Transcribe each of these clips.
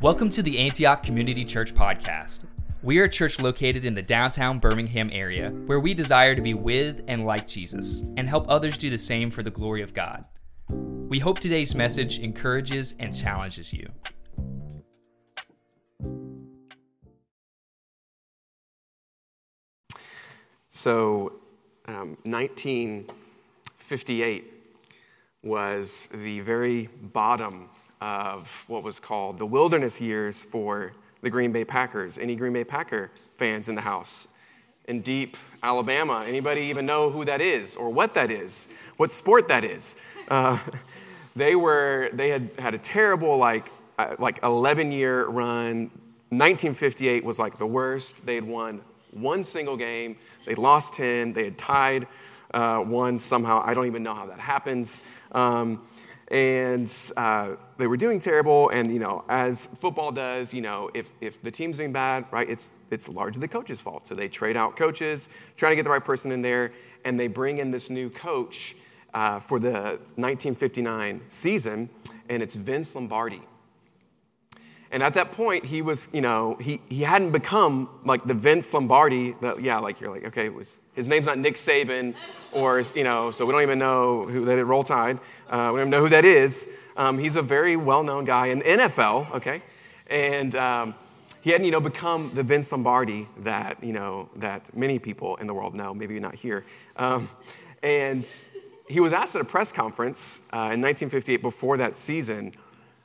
Welcome to the Antioch Community Church Podcast. We are a church located in the downtown Birmingham area where we desire to be with and like Jesus and help others do the same for the glory of God. We hope today's message encourages and challenges you. So, um, 1958 was the very bottom of what was called the wilderness years for the Green Bay Packers. Any Green Bay Packer fans in the house? In deep Alabama, anybody even know who that is or what that is? What sport that is? Uh, they were they had had a terrible like uh, like 11 year run. 1958 was like the worst. They had won one single game. They lost 10. They had tied uh, one somehow. I don't even know how that happens. Um, and uh, they were doing terrible. And you know, as football does, you know, if, if the team's doing bad, right, it's it's largely the coach's fault. So they trade out coaches, trying to get the right person in there, and they bring in this new coach uh, for the 1959 season, and it's Vince Lombardi. And at that point, he was, you know, he, he hadn't become like the Vince Lombardi that, yeah, like you're like, okay, was, his name's not Nick Saban, or, you know, so we don't even know who that is, Roll Tide. Uh, we don't even know who that is. Um, he's a very well known guy in the NFL, okay? And um, he hadn't, you know, become the Vince Lombardi that, you know, that many people in the world know, maybe not here. Um, and he was asked at a press conference uh, in 1958 before that season,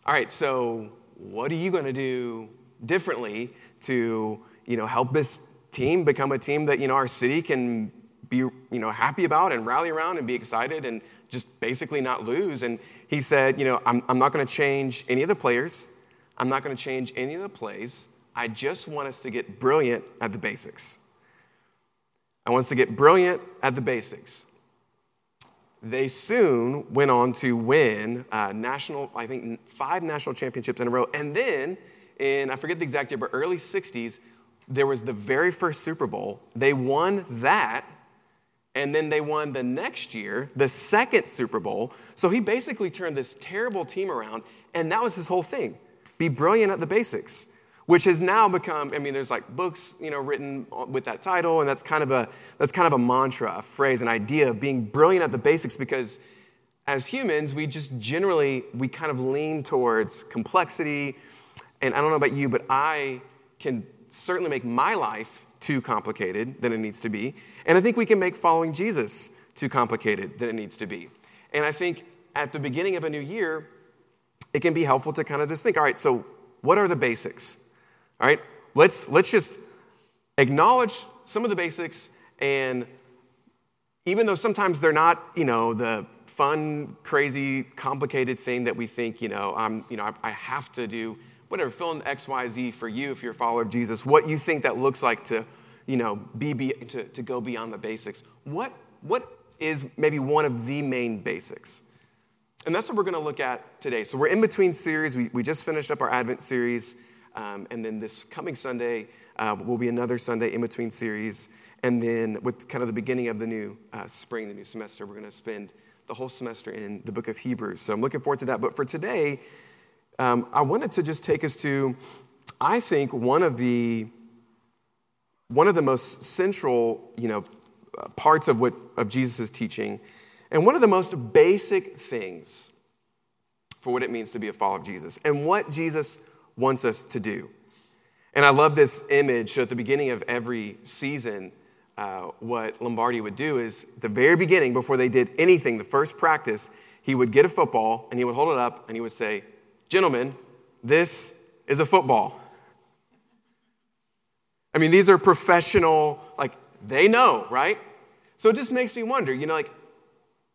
all right, so what are you going to do differently to you know help this team become a team that you know our city can be you know happy about and rally around and be excited and just basically not lose? And he said you know i'm, I'm not going to change any of the players. I'm not going to change any of the plays. I just want us to get brilliant at the basics. I want us to get brilliant at the basics they soon went on to win uh, national, I think, five national championships in a row. And then, in, I forget the exact year, but early 60s, there was the very first Super Bowl. They won that, and then they won the next year, the second Super Bowl. So he basically turned this terrible team around, and that was his whole thing be brilliant at the basics which has now become i mean there's like books you know written with that title and that's kind of a that's kind of a mantra a phrase an idea of being brilliant at the basics because as humans we just generally we kind of lean towards complexity. And i don't know about you but i can certainly make my life too complicated than it needs to be. And i think we can make following jesus too complicated than it needs to be. And i think at the beginning of a new year it can be helpful to kind of just think all right so what are the basics all right, let's, let's just acknowledge some of the basics and even though sometimes they're not, you know, the fun, crazy, complicated thing that we think, you know, I'm, you know, I, I have to do whatever, fill in X, Y, Z for you if you're a follower of Jesus, what you think that looks like to, you know, be, be to, to go beyond the basics. What, what is maybe one of the main basics? And that's what we're going to look at today. So we're in between series. We, we just finished up our Advent series. Um, and then this coming Sunday uh, will be another Sunday in between series. And then, with kind of the beginning of the new uh, spring, the new semester, we're going to spend the whole semester in the book of Hebrews. So I'm looking forward to that. But for today, um, I wanted to just take us to, I think, one of the one of the most central, you know, parts of what of Jesus' teaching, and one of the most basic things for what it means to be a follower of Jesus, and what Jesus wants us to do. And I love this image. So at the beginning of every season, uh, what Lombardi would do is the very beginning, before they did anything, the first practice, he would get a football and he would hold it up and he would say, Gentlemen, this is a football. I mean, these are professional, like, they know, right? So it just makes me wonder, you know, like,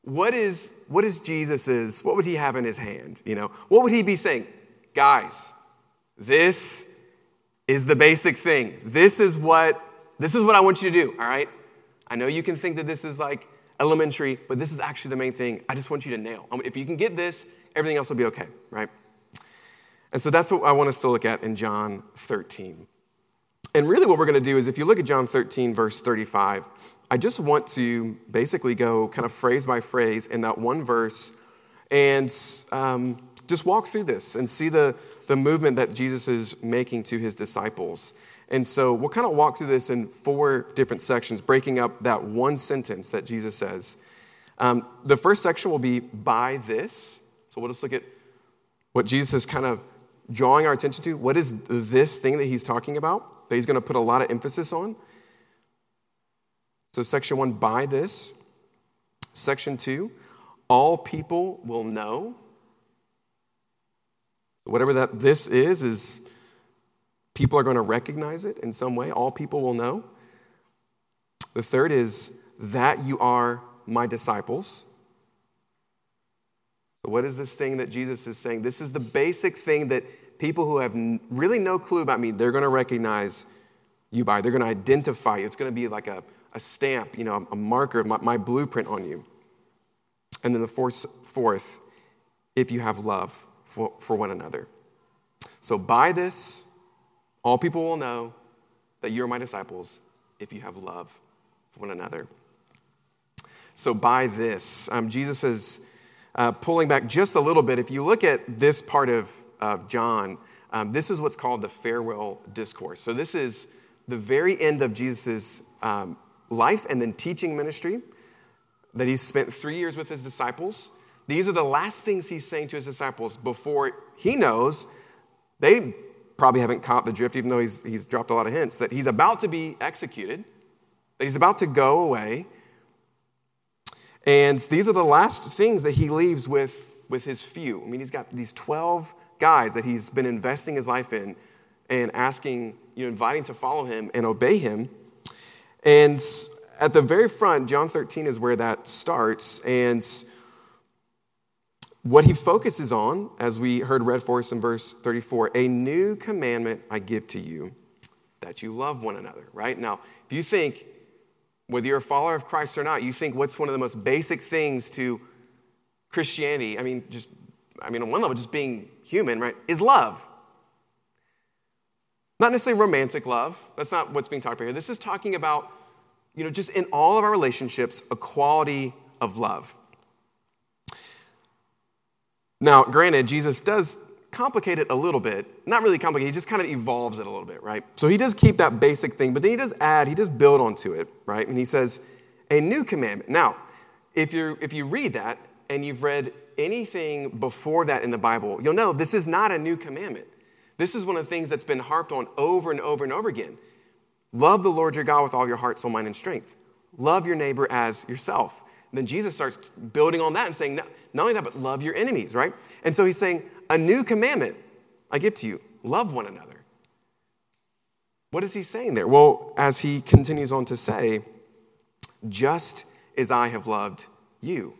what is, what is Jesus's, what would he have in his hand? You know, what would he be saying? Guys, this is the basic thing. This is what this is what I want you to do, all right? I know you can think that this is like elementary, but this is actually the main thing. I just want you to nail. Um, if you can get this, everything else will be okay, right? And so that's what I want us to look at in John 13. And really, what we're going to do is if you look at John 13, verse 35, I just want to basically go kind of phrase by phrase in that one verse and um, just walk through this and see the, the movement that Jesus is making to his disciples. And so we'll kind of walk through this in four different sections, breaking up that one sentence that Jesus says. Um, the first section will be by this. So we'll just look at what Jesus is kind of drawing our attention to. What is this thing that he's talking about that he's going to put a lot of emphasis on? So, section one, by this. Section two, all people will know. Whatever that this is, is people are going to recognize it in some way. All people will know. The third is that you are my disciples. So, what is this thing that Jesus is saying? This is the basic thing that people who have really no clue about me, they're going to recognize you by. They're going to identify you. It's going to be like a, a stamp, you know, a marker, my, my blueprint on you. And then the fourth, fourth if you have love for, for one another. So, by this, all people will know that you're my disciples if you have love for one another. So, by this, um, Jesus is uh, pulling back just a little bit. If you look at this part of, of John, um, this is what's called the farewell discourse. So, this is the very end of Jesus' um, life and then teaching ministry that he spent three years with his disciples. These are the last things he's saying to his disciples before he knows they probably haven't caught the drift, even though he's, he's dropped a lot of hints, that he's about to be executed, that he's about to go away. And these are the last things that he leaves with, with his few. I mean, he's got these 12 guys that he's been investing his life in and asking, you know, inviting to follow him and obey him. And at the very front, John 13 is where that starts. And what he focuses on, as we heard read for us in verse 34, a new commandment I give to you, that you love one another, right? Now, if you think, whether you're a follower of Christ or not, you think what's one of the most basic things to Christianity, I mean, just, I mean, on one level, just being human, right, is love. Not necessarily romantic love. That's not what's being talked about here. This is talking about you know, just in all of our relationships, a quality of love. Now, granted, Jesus does complicate it a little bit. Not really complicate, he just kind of evolves it a little bit, right? So he does keep that basic thing, but then he does add, he does build onto it, right? And he says, a new commandment. Now, if, you if you read that and you've read anything before that in the Bible, you'll know this is not a new commandment. This is one of the things that's been harped on over and over and over again. Love the Lord your God with all your heart, soul, mind, and strength. Love your neighbor as yourself. And then Jesus starts building on that and saying, not only that, but love your enemies, right? And so he's saying, a new commandment I give to you love one another. What is he saying there? Well, as he continues on to say, just as I have loved you.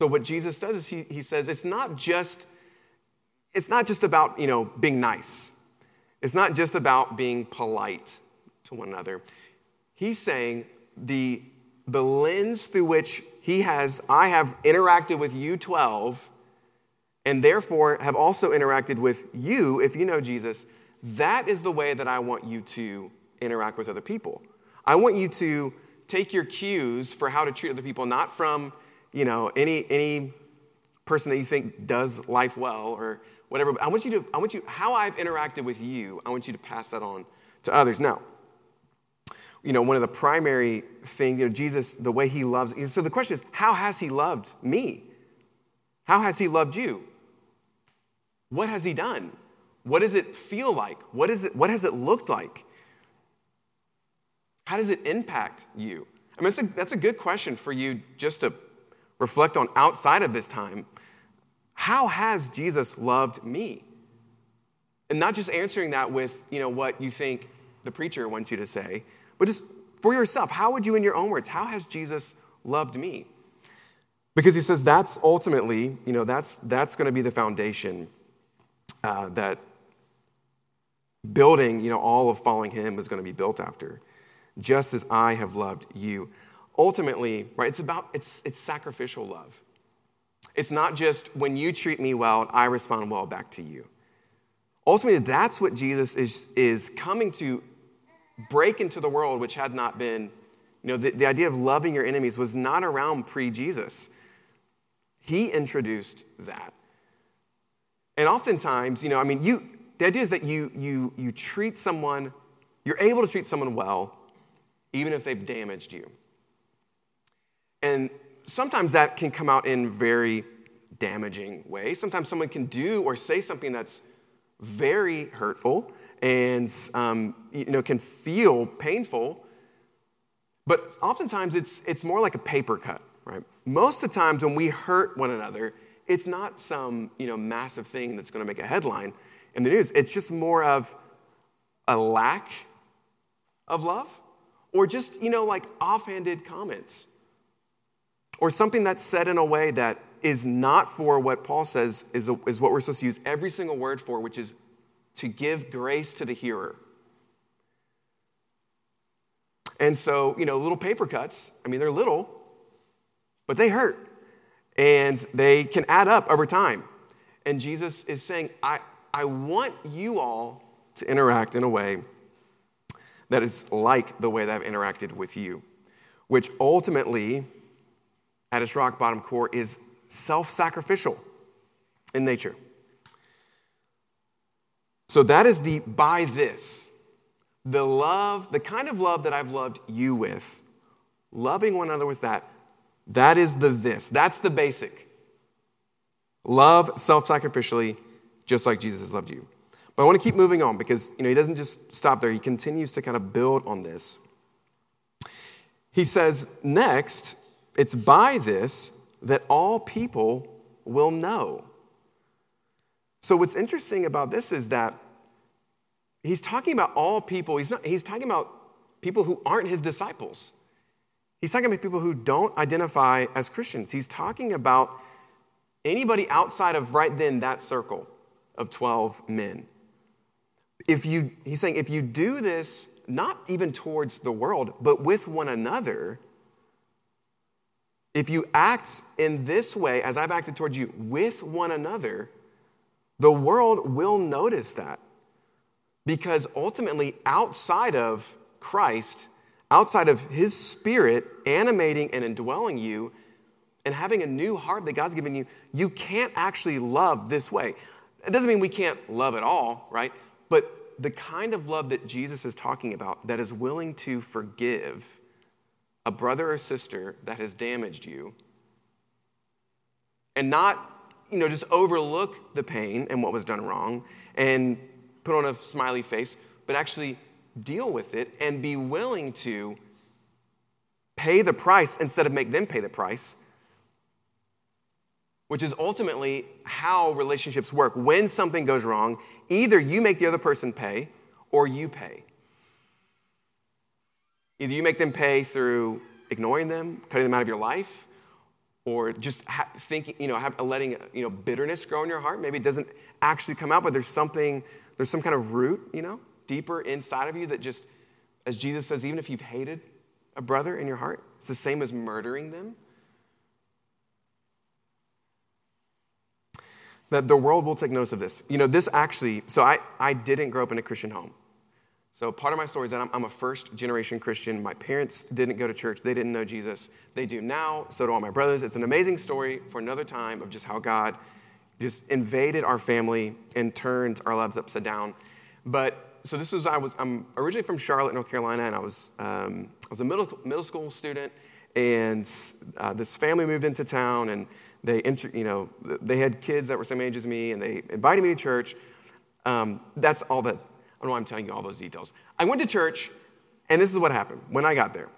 So what Jesus does is he, he says it's not just it's not just about you know being nice it's not just about being polite to one another. He's saying the, the lens through which he has, I have interacted with you 12, and therefore have also interacted with you, if you know Jesus, that is the way that I want you to interact with other people. I want you to take your cues for how to treat other people, not from, you know, any, any person that you think does life well or whatever. But I want you to, I want you, how I've interacted with you, I want you to pass that on to others. Now, you know, one of the primary things, you know, Jesus, the way he loves, so the question is, how has he loved me? How has he loved you? What has he done? What does it feel like? What, is it, what has it looked like? How does it impact you? I mean, that's a, that's a good question for you just to reflect on outside of this time. How has Jesus loved me? And not just answering that with, you know, what you think the preacher wants you to say, but just for yourself, how would you, in your own words, how has Jesus loved me? Because he says that's ultimately, you know, that's, that's going to be the foundation uh, that building, you know, all of following him is going to be built after. Just as I have loved you. Ultimately, right, it's about, it's, it's sacrificial love. It's not just when you treat me well, I respond well back to you. Ultimately, that's what Jesus is, is coming to break into the world, which had not been, you know, the, the idea of loving your enemies was not around pre Jesus. He introduced that. And oftentimes, you know, I mean, you, the idea is that you, you, you treat someone, you're able to treat someone well, even if they've damaged you. And sometimes that can come out in very damaging ways. Sometimes someone can do or say something that's very hurtful and um, you know can feel painful. But oftentimes it's it's more like a paper cut, right? Most of the times when we hurt one another, it's not some you know massive thing that's going to make a headline in the news. It's just more of a lack of love, or just you know like offhanded comments, or something that's said in a way that is not for what Paul says is, a, is what we're supposed to use every single word for, which is to give grace to the hearer. And so, you know, little paper cuts, I mean, they're little, but they hurt. And they can add up over time. And Jesus is saying, I, I want you all to interact in a way that is like the way that I've interacted with you, which ultimately, at its rock bottom core, is self sacrificial in nature. So that is the by this. The love, the kind of love that I've loved you with, loving one another with that, that is the this. That's the basic. Love self sacrificially, just like Jesus loved you. But I want to keep moving on because you know, he doesn't just stop there, he continues to kind of build on this. He says, next, it's by this that all people will know. So, what's interesting about this is that he's talking about all people. He's, not, he's talking about people who aren't his disciples. He's talking about people who don't identify as Christians. He's talking about anybody outside of right then that circle of 12 men. If you, he's saying, if you do this, not even towards the world, but with one another, if you act in this way, as I've acted towards you, with one another, the world will notice that. Because ultimately, outside of Christ, outside of His Spirit animating and indwelling you, and having a new heart that God's given you, you can't actually love this way. It doesn't mean we can't love at all, right? But the kind of love that Jesus is talking about that is willing to forgive a brother or sister that has damaged you and not you know just overlook the pain and what was done wrong and put on a smiley face but actually deal with it and be willing to pay the price instead of make them pay the price which is ultimately how relationships work. When something goes wrong either you make the other person pay or you pay. Either you make them pay through ignoring them, cutting them out of your life, or just ha- thinking, you know, letting you know bitterness grow in your heart. Maybe it doesn't actually come out, but there's something, there's some kind of root, you know, deeper inside of you that just, as Jesus says, even if you've hated a brother in your heart, it's the same as murdering them. That the world will take notice of this. You know, this actually, so I, I didn't grow up in a Christian home. So, part of my story is that I'm, I'm, a first generation Christian. My parents didn't go to church, they didn't know Jesus. They do now, so do all my brothers. It's an amazing story for another time of just how God just invaded our family and turned our lives upside down. But so this was I was I'm originally from Charlotte, North Carolina, and I was um, I was a middle middle school student, and uh, this family moved into town, and they you know they had kids that were same age as me, and they invited me to church. Um, that's all that don't know why I'm telling you all those details. I went to church, and this is what happened when I got there.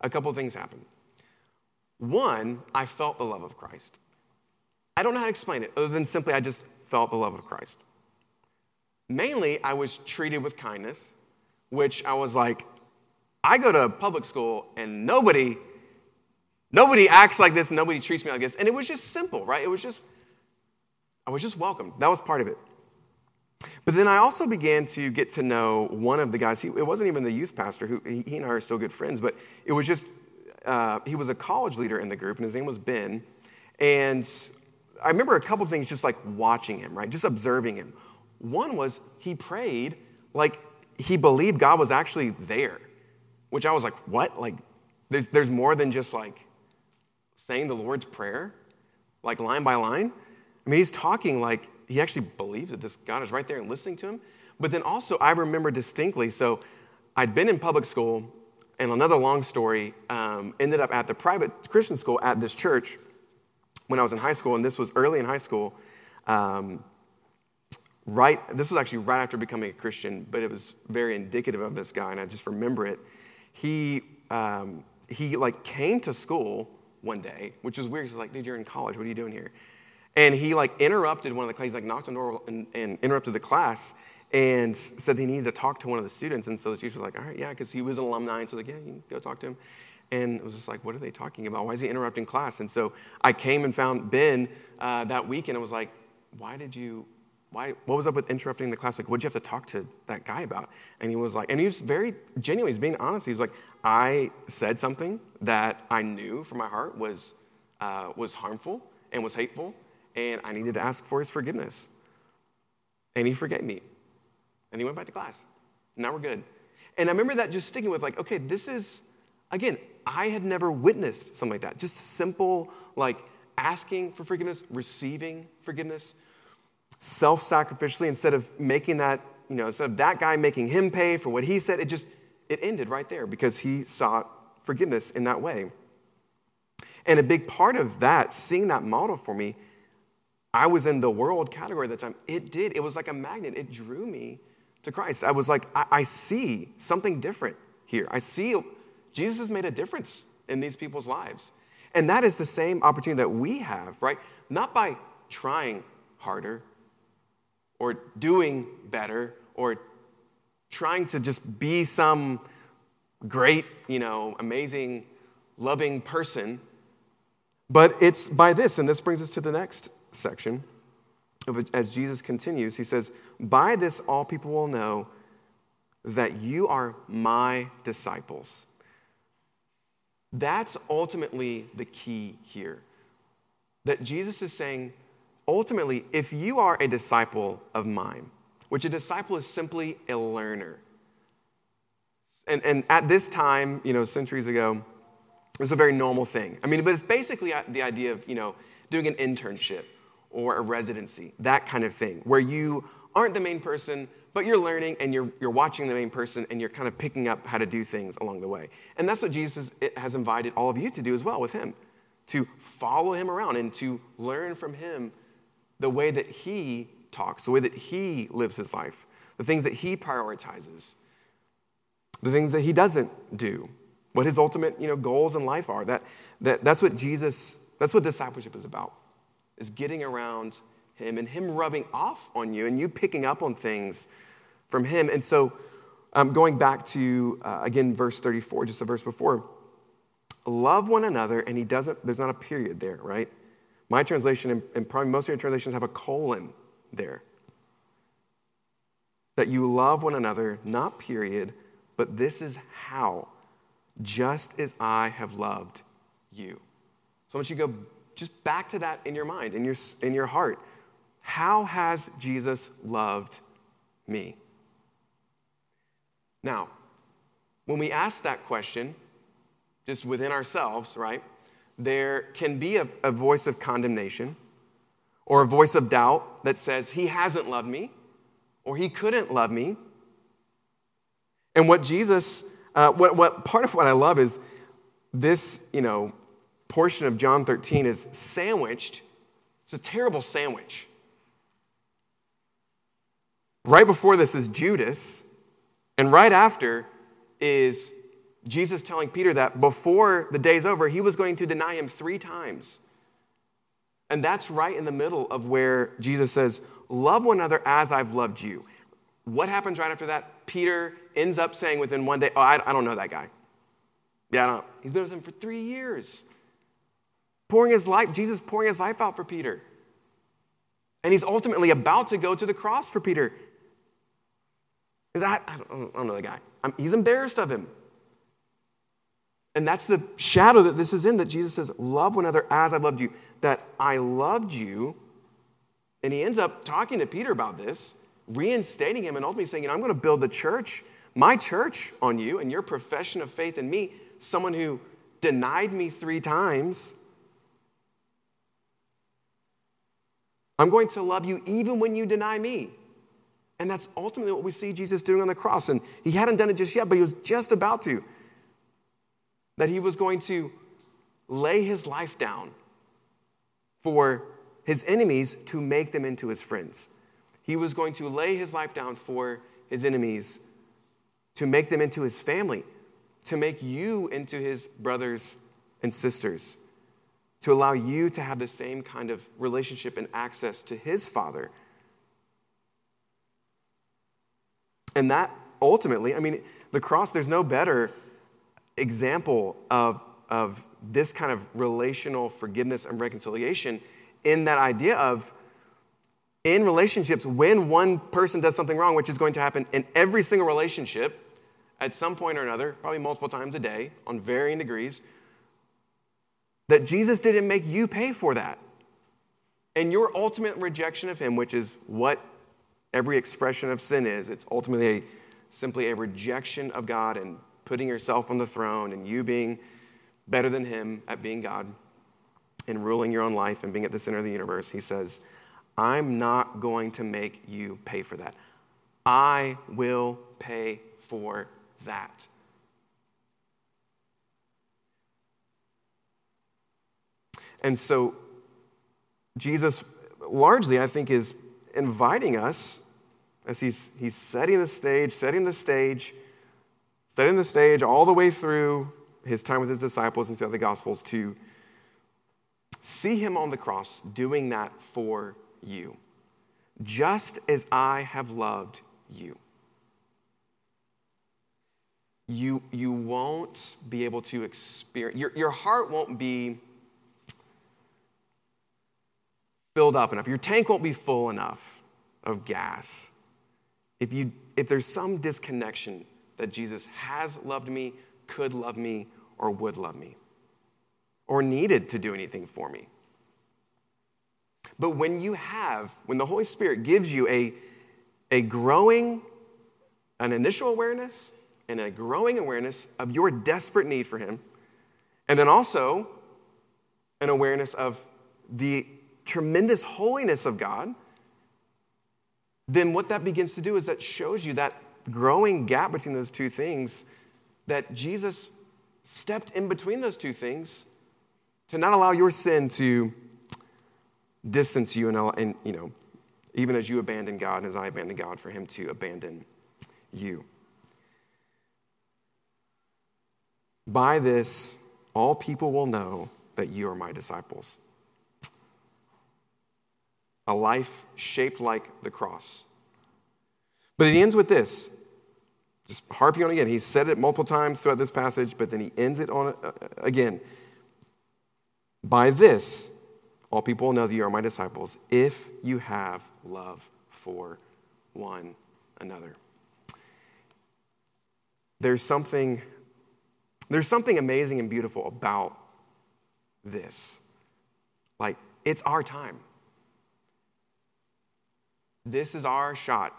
A couple things happened. One, I felt the love of Christ. I don't know how to explain it other than simply I just felt the love of Christ. Mainly, I was treated with kindness, which I was like, I go to public school and nobody, nobody acts like this, and nobody treats me like this. And it was just simple, right? It was just, I was just welcomed. That was part of it. But then I also began to get to know one of the guys. He, it wasn't even the youth pastor, who he, and I are still good friends, but it was just, uh, he was a college leader in the group, and his name was Ben. And I remember a couple things just like watching him, right? Just observing him. One was he prayed like he believed God was actually there, which I was like, what? Like, there's, there's more than just like saying the Lord's Prayer, like line by line. I mean, he's talking like he actually believes that this God is right there and listening to him. But then also, I remember distinctly, so I'd been in public school, and another long story um, ended up at the private Christian school at this church when I was in high school, and this was early in high school. Um, right, this was actually right after becoming a Christian, but it was very indicative of this guy, and I just remember it. He, um, he like came to school one day, which was weird. He's like, dude, you're in college. What are you doing here? And he like interrupted one of the classes, like knocked on the door and, and interrupted the class and said he needed to talk to one of the students. And so the teacher was like, all right, yeah, because he was an alumni. And so like, yeah, you can go talk to him. And it was just like, what are they talking about? Why is he interrupting class? And so I came and found Ben uh, that week and I was like, why did you, why, what was up with interrupting the class? Like, what'd you have to talk to that guy about? And he was like, and he was very genuine. He's being honest. He was like, I said something that I knew from my heart was, uh, was harmful and was hateful, and I needed to ask for his forgiveness. And he forgave me. And he went back to class. Now we're good. And I remember that just sticking with, like, okay, this is, again, I had never witnessed something like that. Just simple, like, asking for forgiveness, receiving forgiveness, self sacrificially, instead of making that, you know, instead of that guy making him pay for what he said, it just, it ended right there because he sought forgiveness in that way. And a big part of that, seeing that model for me, I was in the world category at the time. It did. It was like a magnet. It drew me to Christ. I was like, I, I see something different here. I see Jesus has made a difference in these people's lives. And that is the same opportunity that we have, right? Not by trying harder or doing better or trying to just be some great, you know, amazing, loving person, but it's by this, and this brings us to the next section as Jesus continues, he says, By this all people will know that you are my disciples. That's ultimately the key here. That Jesus is saying, ultimately, if you are a disciple of mine, which a disciple is simply a learner. And, and at this time, you know, centuries ago, it was a very normal thing. I mean, but it's basically uh, the idea of, you know, doing an internship or a residency, that kind of thing, where you aren't the main person, but you're learning and you're, you're watching the main person and you're kind of picking up how to do things along the way. And that's what Jesus has invited all of you to do as well with him to follow him around and to learn from him the way that he talks, the way that he lives his life, the things that he prioritizes, the things that he doesn't do, what his ultimate you know, goals in life are. That, that, that's what Jesus, that's what discipleship is about is getting around him and him rubbing off on you and you picking up on things from him. And so, um, going back to, uh, again, verse 34, just a verse before, love one another, and he doesn't, there's not a period there, right? My translation, and, and probably most of your translations have a colon there. That you love one another, not period, but this is how, just as I have loved you. So I want you to go just back to that in your mind, in your, in your heart. How has Jesus loved me? Now, when we ask that question, just within ourselves, right, there can be a, a voice of condemnation or a voice of doubt that says, He hasn't loved me or He couldn't love me. And what Jesus, uh, what, what part of what I love is this, you know, portion of John 13 is sandwiched. It's a terrible sandwich. Right before this is Judas, and right after is Jesus telling Peter that before the day's over, he was going to deny him three times. And that's right in the middle of where Jesus says, Love one another as I've loved you. What happens right after that? Peter ends up saying within one day, Oh, I, I don't know that guy. Yeah, I don't. He's been with him for three years pouring his life, Jesus pouring his life out for Peter. And he's ultimately about to go to the cross for Peter. Is that, I don't, I don't know the guy. I'm, he's embarrassed of him. And that's the shadow that this is in that Jesus says, Love one another as I've loved you. That I loved you. And he ends up talking to Peter about this, reinstating him and ultimately saying, you know, I'm going to build the church, my church on you and your profession of faith in me, someone who denied me three times. I'm going to love you even when you deny me. And that's ultimately what we see Jesus doing on the cross. And he hadn't done it just yet, but he was just about to. That he was going to lay his life down for his enemies to make them into his friends. He was going to lay his life down for his enemies to make them into his family, to make you into his brothers and sisters, to allow you to have the same kind of relationship and access to his Father. And that ultimately, I mean, the cross, there's no better example of, of this kind of relational forgiveness and reconciliation in that idea of in relationships, when one person does something wrong, which is going to happen in every single relationship at some point or another, probably multiple times a day on varying degrees, that Jesus didn't make you pay for that. And your ultimate rejection of Him, which is what every expression of sin is, it's ultimately a, simply a rejection of God and putting yourself on the throne and you being better than Him at being God and ruling your own life and being at the center of the universe. He says, I'm not going to make you pay for that. I will pay for that. And so, Jesus largely, I think, is inviting us as he's, he's setting the stage, setting the stage, setting the stage all the way through his time with his disciples and throughout the Gospels to see him on the cross doing that for you, just as I have loved you. You, you won't be able to experience, your, your heart won't be filled up enough. Your tank won't be full enough of gas. If, you, if there's some disconnection that Jesus has loved me, could love me, or would love me, or needed to do anything for me. But when you have, when the Holy Spirit gives you a, a growing, an initial awareness and a growing awareness of your desperate need for Him, and then also an awareness of the tremendous holiness of God, then what that begins to do is that shows you that growing gap between those two things that Jesus stepped in between those two things to not allow your sin to distance you and, and you know, even as you abandon God and as I abandon God, for him to abandon you. By this, all people will know that you are my disciples. A life shaped like the cross. But he ends with this. Just harping on again. He said it multiple times throughout this passage, but then he ends it on uh, again. By this, all people will know that you are my disciples if you have love for one another. There's something, there's something amazing and beautiful about this. Like, it's our time. This is our shot.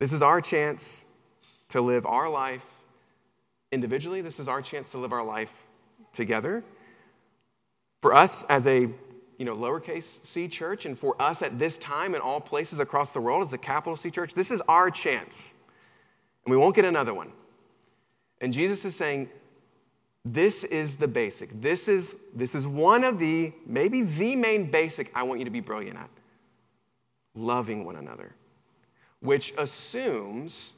This is our chance to live our life individually. This is our chance to live our life together. For us as a you know, lowercase c church, and for us at this time in all places across the world as a capital C church, this is our chance. And we won't get another one. And Jesus is saying, this is the basic. This is, this is one of the, maybe the main basic I want you to be brilliant at loving one another, which assumes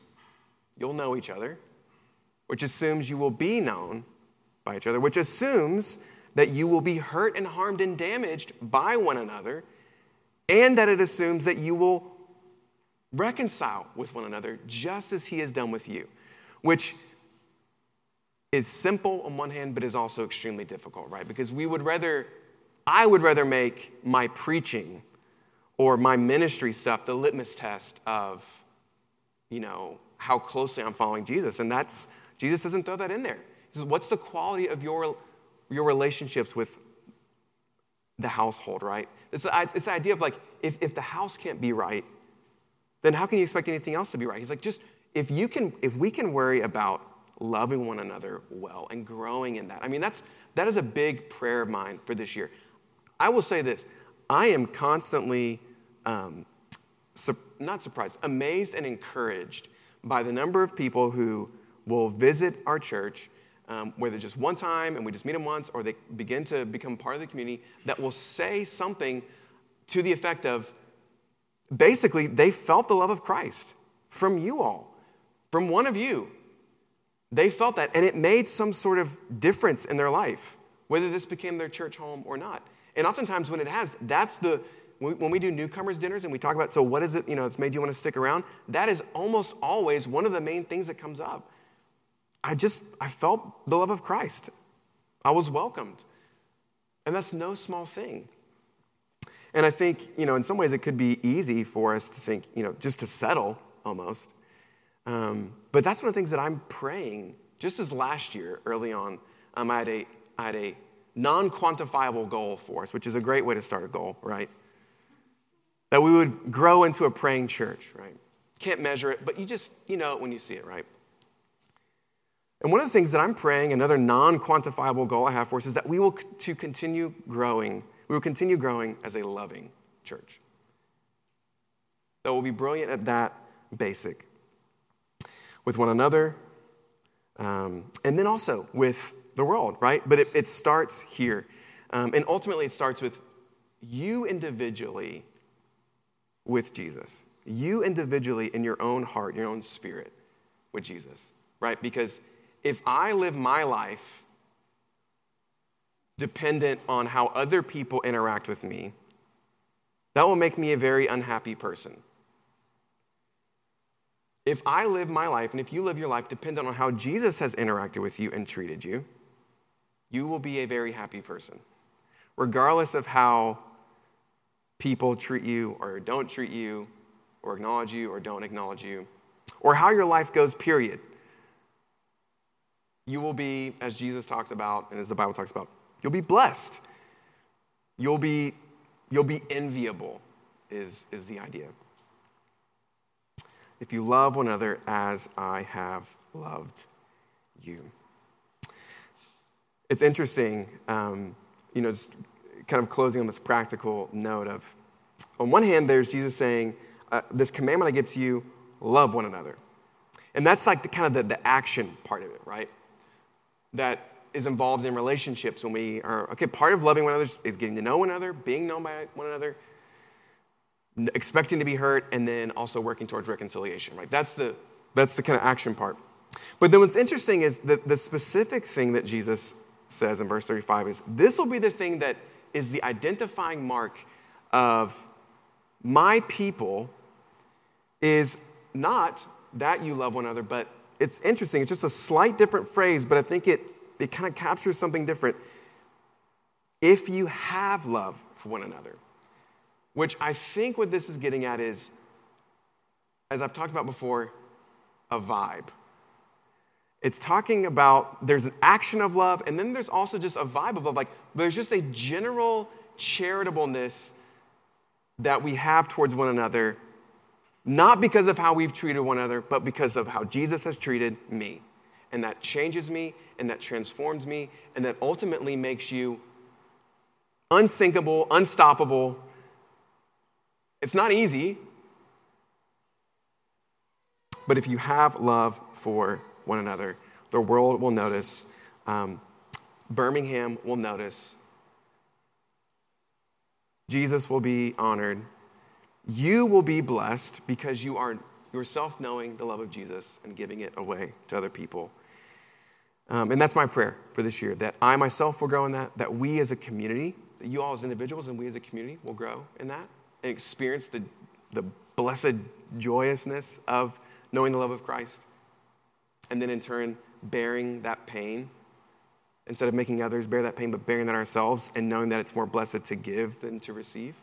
you'll know each other, which assumes you will be known by each other, which assumes that you will be hurt and harmed and damaged by one another, and that it assumes that you will reconcile with one another just as he has done with you, which is simple on one hand, but is also extremely difficult, right? Because we would rather, I would rather make my preaching or my ministry stuff the litmus test of, you know, how closely I'm following Jesus. And that's, Jesus doesn't throw that in there. He says, What's the quality of your your relationships with the household, right? It's, it's the idea of like, if, if the house can't be right, then how can you expect anything else to be right? He's like, just if you can, if we can worry about loving one another well and growing in that. I mean, that's that is a big prayer of mine for this year. I will say this: I am constantly, um, su- not surprised, amazed and encouraged by the number of people who will visit our church, um, whether just one time and we just meet them once, or they begin to become part of the community, that will say something to the effect of, basically, they felt the love of Christ from you all, from one of you. They felt that, and it made some sort of difference in their life, whether this became their church home or not. And oftentimes, when it has, that's the when we do newcomers dinners and we talk about, so what is it, you know, it's made you want to stick around? That is almost always one of the main things that comes up. I just, I felt the love of Christ. I was welcomed. And that's no small thing. And I think, you know, in some ways it could be easy for us to think, you know, just to settle almost. Um, but that's one of the things that I'm praying, just as last year, early on, um, I, had a, I had a non quantifiable goal for us, which is a great way to start a goal, right? That we would grow into a praying church, right? Can't measure it, but you just, you know it when you see it, right? And one of the things that I'm praying, another non quantifiable goal I have for us, is that we will to continue growing we will continue growing as a loving church. That will be brilliant at that basic with one another, um, and then also with the world, right? But it, it starts here. Um, and ultimately, it starts with you individually with Jesus. You individually in your own heart, your own spirit with Jesus, right? Because if I live my life dependent on how other people interact with me, that will make me a very unhappy person. If I live my life and if you live your life dependent on how Jesus has interacted with you and treated you, you will be a very happy person. Regardless of how people treat you or don't treat you, or acknowledge you or don't acknowledge you, or how your life goes, period. You will be, as Jesus talks about and as the Bible talks about, You'll be blessed. You'll be, you'll be enviable, is, is the idea. If you love one another as I have loved you. It's interesting, um, you know, just kind of closing on this practical note of, on one hand, there's Jesus saying, uh, This commandment I give to you, love one another. And that's like the kind of the, the action part of it, right? That is involved in relationships when we are, okay, part of loving one another is getting to know one another, being known by one another, expecting to be hurt, and then also working towards reconciliation, right? That's the, that's the kind of action part. But then what's interesting is that the specific thing that Jesus says in verse 35 is this will be the thing that is the identifying mark of my people is not that you love one another, but it's interesting. It's just a slight different phrase, but I think it it kind of captures something different. If you have love for one another, which I think what this is getting at is, as I've talked about before, a vibe. It's talking about there's an action of love, and then there's also just a vibe of love. Like there's just a general charitableness that we have towards one another, not because of how we've treated one another, but because of how Jesus has treated me. And that changes me and that transforms me and that ultimately makes you unsinkable, unstoppable. It's not easy, but if you have love for one another, the world will notice. Um, Birmingham will notice. Jesus will be honored. You will be blessed because you are yourself knowing the love of Jesus and giving it away to other people. Um, and that's my prayer for this year that I myself will grow in that, that we as a community, that you all as individuals and we as a community will grow in that and experience the, the blessed joyousness of knowing the love of Christ. And then in turn, bearing that pain instead of making others bear that pain, but bearing that ourselves and knowing that it's more blessed to give than to receive.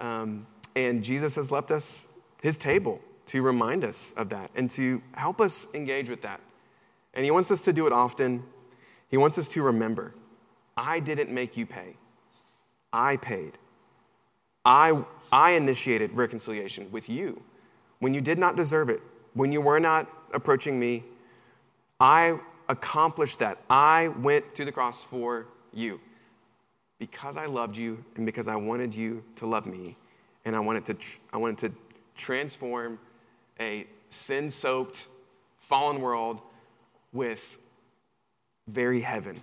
Um, and Jesus has left us his table to remind us of that and to help us engage with that and He wants us to do it often. He wants us to remember I didn't make you pay, I paid. I, I initiated reconciliation with you when you did not deserve it, when you were not approaching me, I accomplished that. I went to the cross for you because I loved you and because I wanted you to love me. And I wanted to, tr- I wanted to transform a sin soaked, fallen world with very heaven.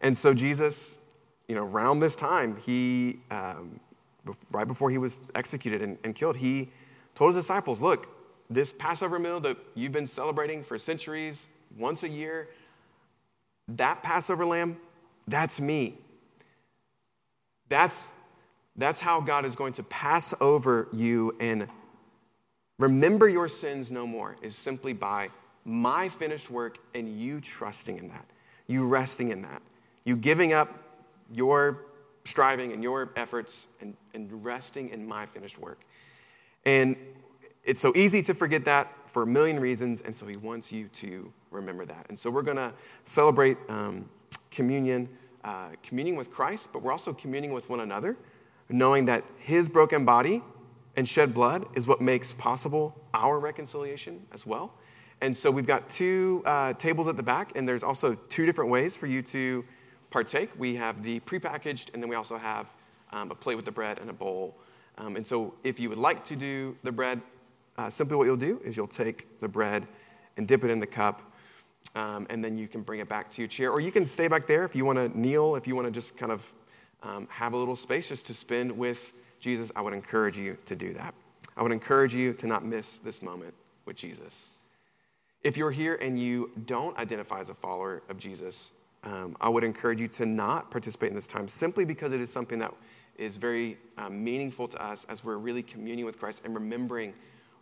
And so, Jesus, you know, around this time, he, um, right before he was executed and, and killed, he told his disciples, Look, this Passover meal that you've been celebrating for centuries, once a year, that Passover lamb, that's me. That's, that's how God is going to pass over you and remember your sins no more, is simply by my finished work and you trusting in that, you resting in that, you giving up your striving and your efforts and, and resting in my finished work. And it's so easy to forget that for a million reasons, and so he wants you to remember that. And so we're going to celebrate um, communion, uh, communing with Christ, but we're also communing with one another, knowing that his broken body and shed blood is what makes possible our reconciliation as well. And so we've got two uh, tables at the back, and there's also two different ways for you to partake. We have the prepackaged, and then we also have um, a plate with the bread and a bowl. Um, and so if you would like to do the bread, uh, simply what you'll do is you'll take the bread and dip it in the cup, um, and then you can bring it back to your chair. Or you can stay back there if you want to kneel, if you want to just kind of um, have a little space just to spend with Jesus. I would encourage you to do that. I would encourage you to not miss this moment with Jesus. If you're here and you don't identify as a follower of Jesus, um, I would encourage you to not participate in this time simply because it is something that is very um, meaningful to us as we're really communing with Christ and remembering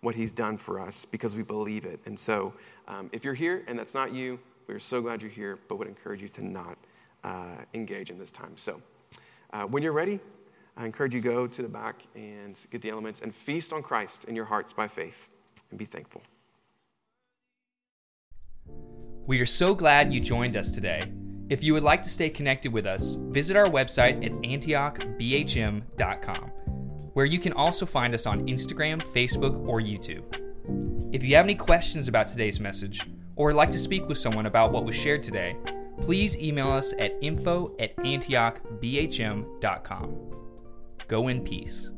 what he's done for us because we believe it. And so, um, if you're here and that's not you, we're so glad you're here, but would encourage you to not uh, engage in this time. So, uh, when you're ready, I encourage you go to the back and get the elements and feast on Christ in your hearts by faith and be thankful. We are so glad you joined us today. If you would like to stay connected with us, visit our website at antiochbhm.com where you can also find us on Instagram, Facebook, or YouTube. If you have any questions about today's message, or would like to speak with someone about what was shared today, please email us at info at antiochbhm.com. Go in peace.